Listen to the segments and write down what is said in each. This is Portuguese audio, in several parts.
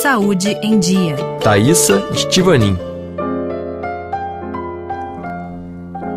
Saúde em Dia. Thaisa Estivanin.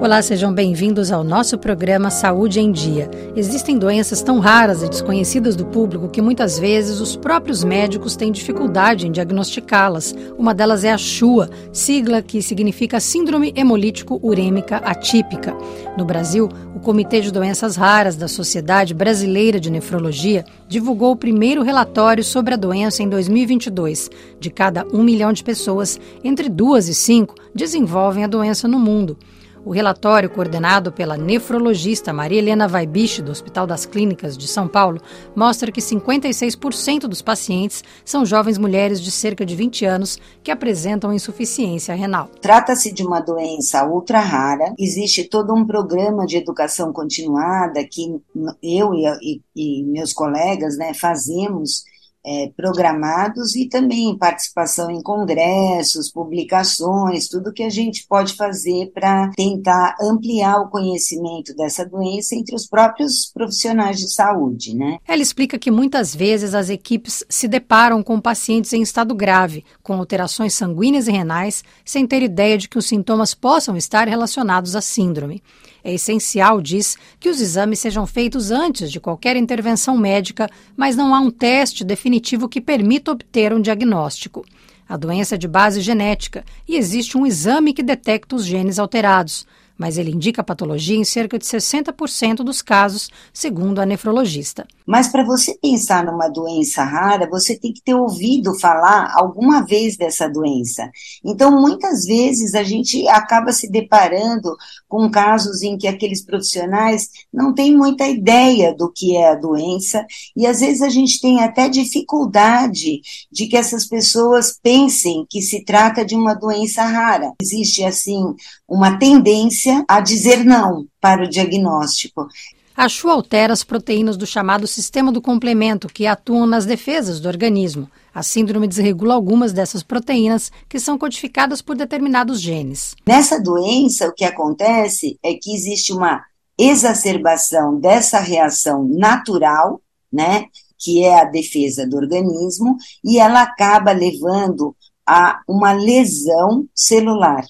Olá, sejam bem-vindos ao nosso programa Saúde em Dia. Existem doenças tão raras e desconhecidas do público que muitas vezes os próprios médicos têm dificuldade em diagnosticá-las. Uma delas é a SHUA, sigla que significa Síndrome Hemolítico Urêmica Atípica. No Brasil, o Comitê de Doenças Raras da Sociedade Brasileira de Nefrologia divulgou o primeiro relatório sobre a doença em 2022. De cada um milhão de pessoas, entre duas e cinco desenvolvem a doença no mundo. O relatório, coordenado pela nefrologista Maria Helena Vaibich, do Hospital das Clínicas de São Paulo, mostra que 56% dos pacientes são jovens mulheres de cerca de 20 anos que apresentam insuficiência renal. Trata-se de uma doença ultra rara. Existe todo um programa de educação continuada que eu e, e, meus colegas né, fazemos é, programados e também participação em congressos, publicações, tudo que a gente pode fazer para tentar ampliar o conhecimento dessa doença entre os próprios profissionais de saúde, né? Ela explica que muitas vezes as equipes se deparam com pacientes em estado grave, com alterações sanguíneas e renais, sem ter ideia de que os sintomas possam estar relacionados à síndrome. É essencial, diz, que os exames sejam feitos antes de qualquer intervenção médica, mas não há um teste definitivo que permita obter um diagnóstico. A doença é de base genética e existe um exame que detecta os genes alterados mas ele indica patologia em cerca de 60% dos casos, segundo a nefrologista. Mas para você pensar numa doença rara, você tem que ter ouvido falar alguma vez dessa doença. Então, muitas vezes a gente acaba se deparando com casos em que aqueles profissionais não têm muita ideia do que é a doença e às vezes a gente tem até dificuldade de que essas pessoas pensem que se trata de uma doença rara. Existe assim uma tendência a dizer não para o diagnóstico. A CHU altera as proteínas do chamado sistema do complemento, que atuam nas defesas do organismo. A síndrome desregula algumas dessas proteínas, que são codificadas por determinados genes. Nessa doença, o que acontece é que existe uma exacerbação dessa reação natural, né, que é a defesa do organismo, e ela acaba levando a uma lesão celular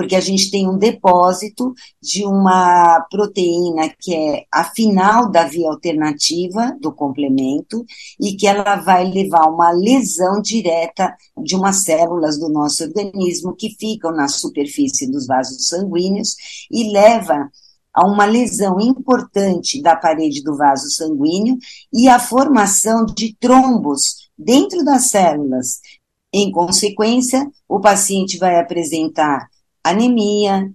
porque a gente tem um depósito de uma proteína que é a final da via alternativa do complemento e que ela vai levar uma lesão direta de umas células do nosso organismo que ficam na superfície dos vasos sanguíneos e leva a uma lesão importante da parede do vaso sanguíneo e a formação de trombos dentro das células. Em consequência, o paciente vai apresentar anemia,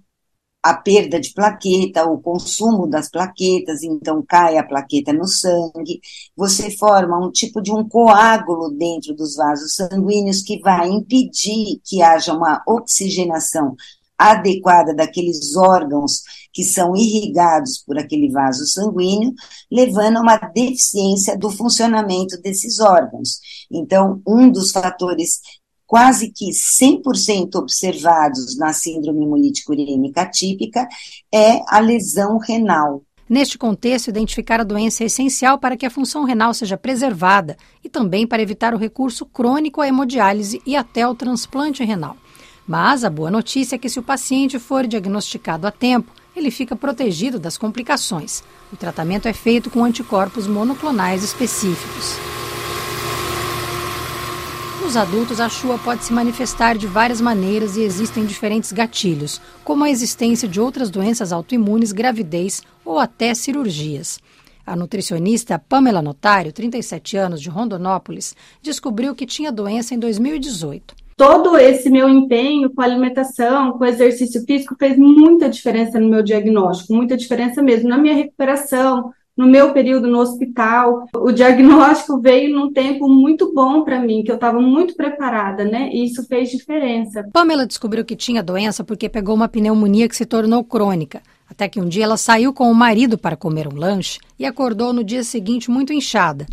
a perda de plaqueta, o consumo das plaquetas, então cai a plaqueta no sangue, você forma um tipo de um coágulo dentro dos vasos sanguíneos que vai impedir que haja uma oxigenação adequada daqueles órgãos que são irrigados por aquele vaso sanguíneo, levando a uma deficiência do funcionamento desses órgãos. Então, um dos fatores quase que 100% observados na síndrome hemolítico urêmica atípica é a lesão renal. Neste contexto, identificar a doença é essencial para que a função renal seja preservada e também para evitar o recurso crônico à hemodiálise e até o transplante renal. Mas a boa notícia é que se o paciente for diagnosticado a tempo, ele fica protegido das complicações. O tratamento é feito com anticorpos monoclonais específicos. Nos adultos, a chua pode se manifestar de várias maneiras e existem diferentes gatilhos, como a existência de outras doenças autoimunes, gravidez ou até cirurgias. A nutricionista Pamela Notário, 37 anos, de Rondonópolis, descobriu que tinha doença em 2018. Todo esse meu empenho com alimentação, com exercício físico, fez muita diferença no meu diagnóstico, muita diferença mesmo na minha recuperação, no meu período no hospital, o diagnóstico veio num tempo muito bom para mim, que eu estava muito preparada, né? E isso fez diferença. Pamela descobriu que tinha doença porque pegou uma pneumonia que se tornou crônica. Até que um dia ela saiu com o marido para comer um lanche e acordou no dia seguinte muito inchada.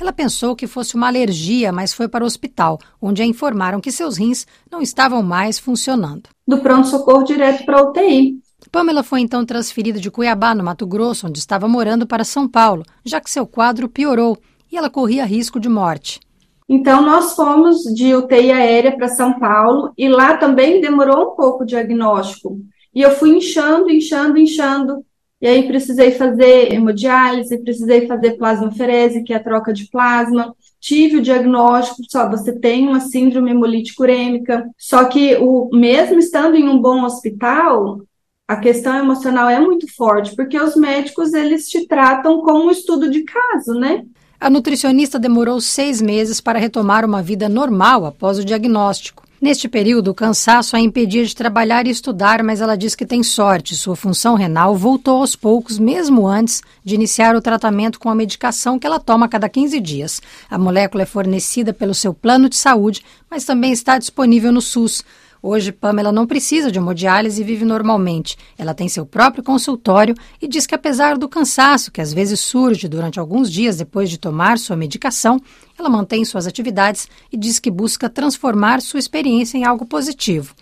Ela pensou que fosse uma alergia, mas foi para o hospital, onde a informaram que seus rins não estavam mais funcionando. Do pronto-socorro direto para a UTI. Pamela foi então transferida de Cuiabá, no Mato Grosso, onde estava morando, para São Paulo, já que seu quadro piorou e ela corria risco de morte. Então, nós fomos de UTI aérea para São Paulo e lá também demorou um pouco o diagnóstico. E eu fui inchando, inchando, inchando. E aí precisei fazer hemodiálise, precisei fazer plasmaferese, que é a troca de plasma. Tive o diagnóstico, só você tem uma síndrome hemolítica urêmica. Só que o mesmo estando em um bom hospital, a questão emocional é muito forte, porque os médicos eles te tratam como um estudo de caso, né? A nutricionista demorou seis meses para retomar uma vida normal após o diagnóstico. Neste período, o cansaço a impedia de trabalhar e estudar, mas ela diz que tem sorte. Sua função renal voltou aos poucos, mesmo antes de iniciar o tratamento com a medicação que ela toma a cada 15 dias. A molécula é fornecida pelo seu plano de saúde, mas também está disponível no SUS. Hoje, Pamela não precisa de hemodiálise e vive normalmente. Ela tem seu próprio consultório e diz que, apesar do cansaço que às vezes surge durante alguns dias depois de tomar sua medicação, ela mantém suas atividades e diz que busca transformar sua experiência em algo positivo.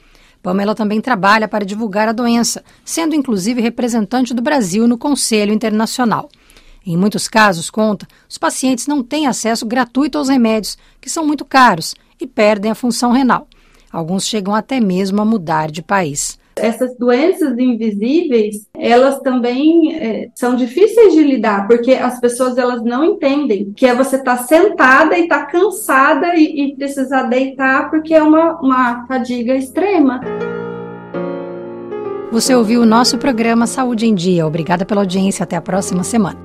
Pamela também trabalha para divulgar a doença, sendo inclusive representante do Brasil no Conselho Internacional. Em muitos casos, conta, os pacientes não têm acesso gratuito aos remédios, que são muito caros, e perdem a função renal. Alguns chegam até mesmo a mudar de país. Essas doenças invisíveis, elas também é, são difíceis de lidar, porque as pessoas elas não entendem que é você estar tá sentada e estar tá cansada e, e, precisar deitar porque é uma, uma fadiga extrema. Você ouviu o nosso programa Saúde em Dia. Obrigada pela audiência. Até a próxima semana.